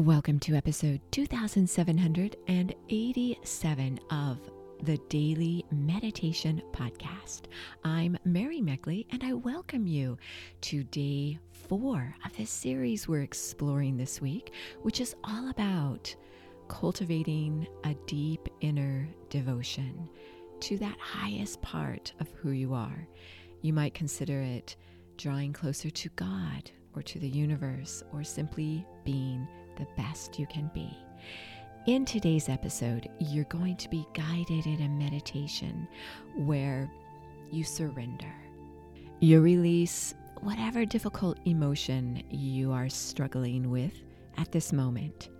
Welcome to episode 2787 of the Daily Meditation Podcast. I'm Mary Meckley, and I welcome you to day four of this series we're exploring this week, which is all about cultivating a deep inner devotion to that highest part of who you are. You might consider it drawing closer to God or to the universe or simply being the best you can be. In today's episode, you're going to be guided in a meditation where you surrender. You release whatever difficult emotion you are struggling with at this moment.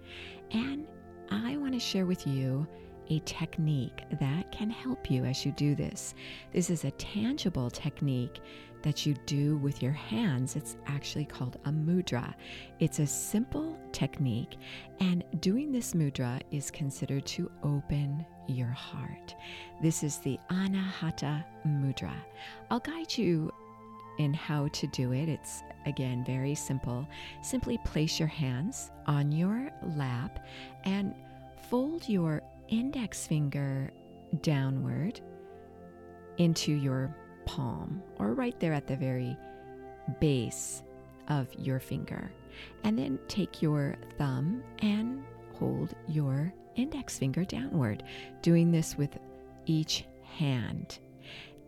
And I want to share with you a technique that can help you as you do this. This is a tangible technique that you do with your hands. It's actually called a mudra. It's a simple technique, and doing this mudra is considered to open your heart. This is the Anahata Mudra. I'll guide you in how to do it. It's again very simple. Simply place your hands on your lap and fold your index finger downward into your palm or right there at the very base of your finger. And then take your thumb and hold your index finger downward, doing this with each hand.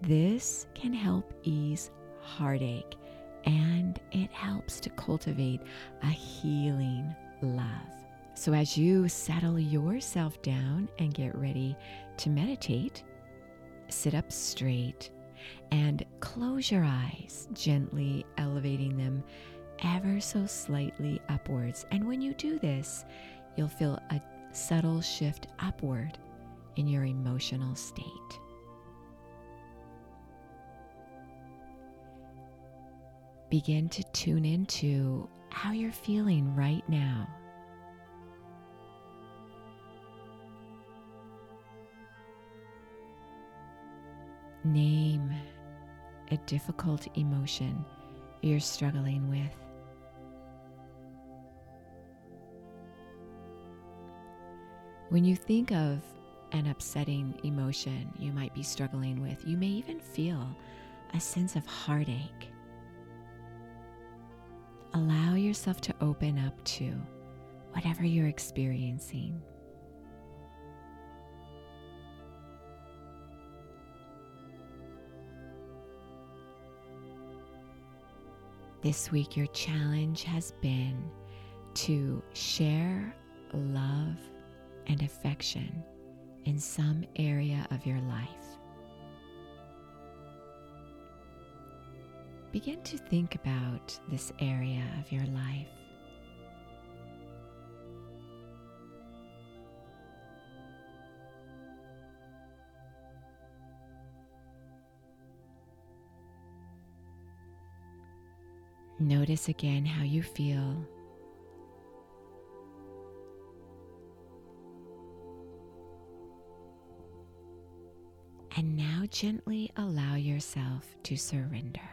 This can help ease heartache and it helps to cultivate a healing love. So, as you settle yourself down and get ready to meditate, sit up straight and close your eyes, gently elevating them ever so slightly upwards. And when you do this, you'll feel a subtle shift upward in your emotional state. Begin to tune into how you're feeling right now. Name a difficult emotion you're struggling with. When you think of an upsetting emotion you might be struggling with, you may even feel a sense of heartache. Allow yourself to open up to whatever you're experiencing. This week, your challenge has been to share love and affection in some area of your life. Begin to think about this area of your life. Notice again how you feel. And now gently allow yourself to surrender.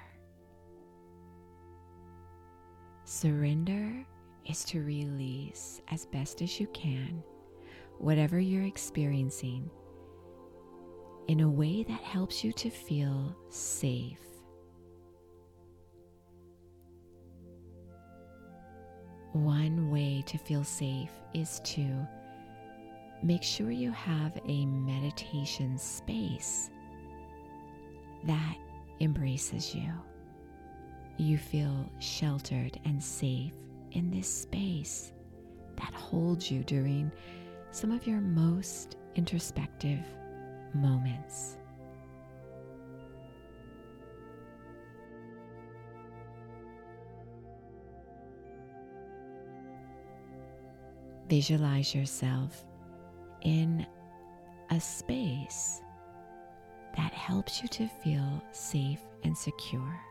Surrender is to release as best as you can whatever you're experiencing in a way that helps you to feel safe One way to feel safe is to make sure you have a meditation space that embraces you. You feel sheltered and safe in this space that holds you during some of your most introspective moments. Visualize yourself in a space that helps you to feel safe and secure.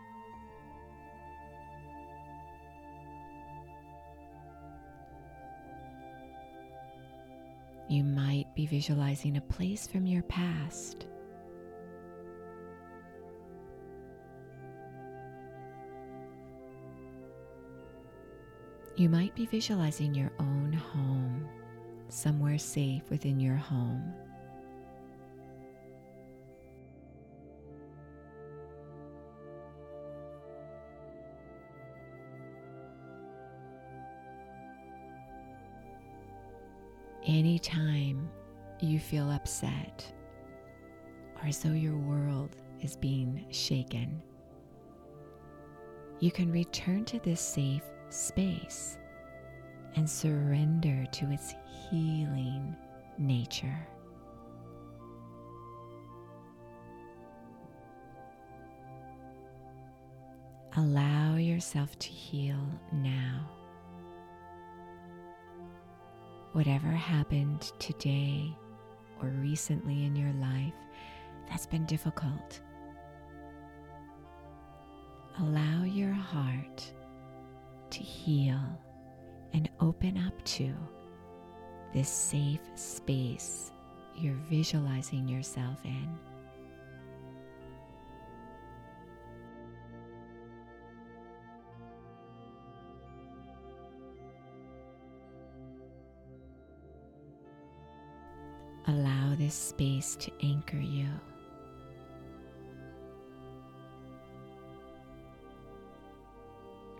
You might be visualizing a place from your past. You might be visualizing your own home, somewhere safe within your home. Anytime you feel upset or as though your world is being shaken, you can return to this safe space and surrender to its healing nature. Allow yourself to heal now. Whatever happened today or recently in your life that's been difficult, allow your heart to heal and open up to this safe space you're visualizing yourself in. Allow this space to anchor you.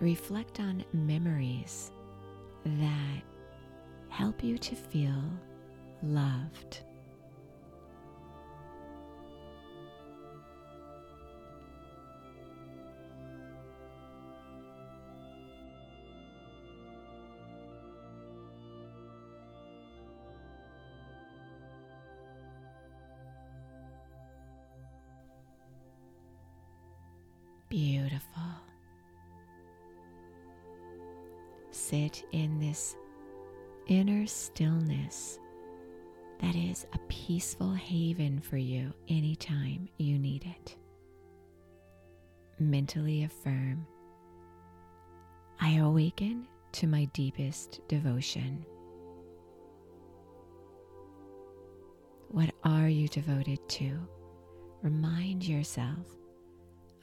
Reflect on memories that help you to feel loved. Beautiful. Sit in this inner stillness that is a peaceful haven for you anytime you need it. Mentally affirm I awaken to my deepest devotion. What are you devoted to? Remind yourself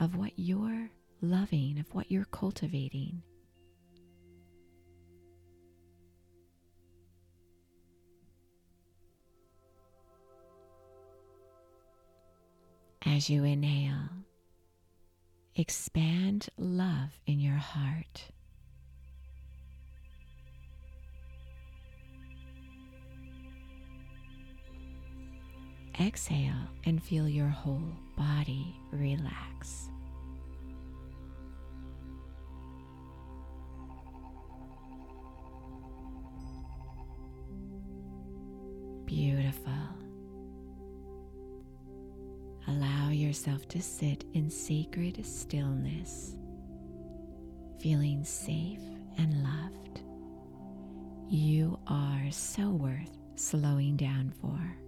of what you're loving, of what you're cultivating. As you inhale, expand love in your heart. Exhale and feel your whole body relax. Yourself to sit in sacred stillness, feeling safe and loved. You are so worth slowing down for.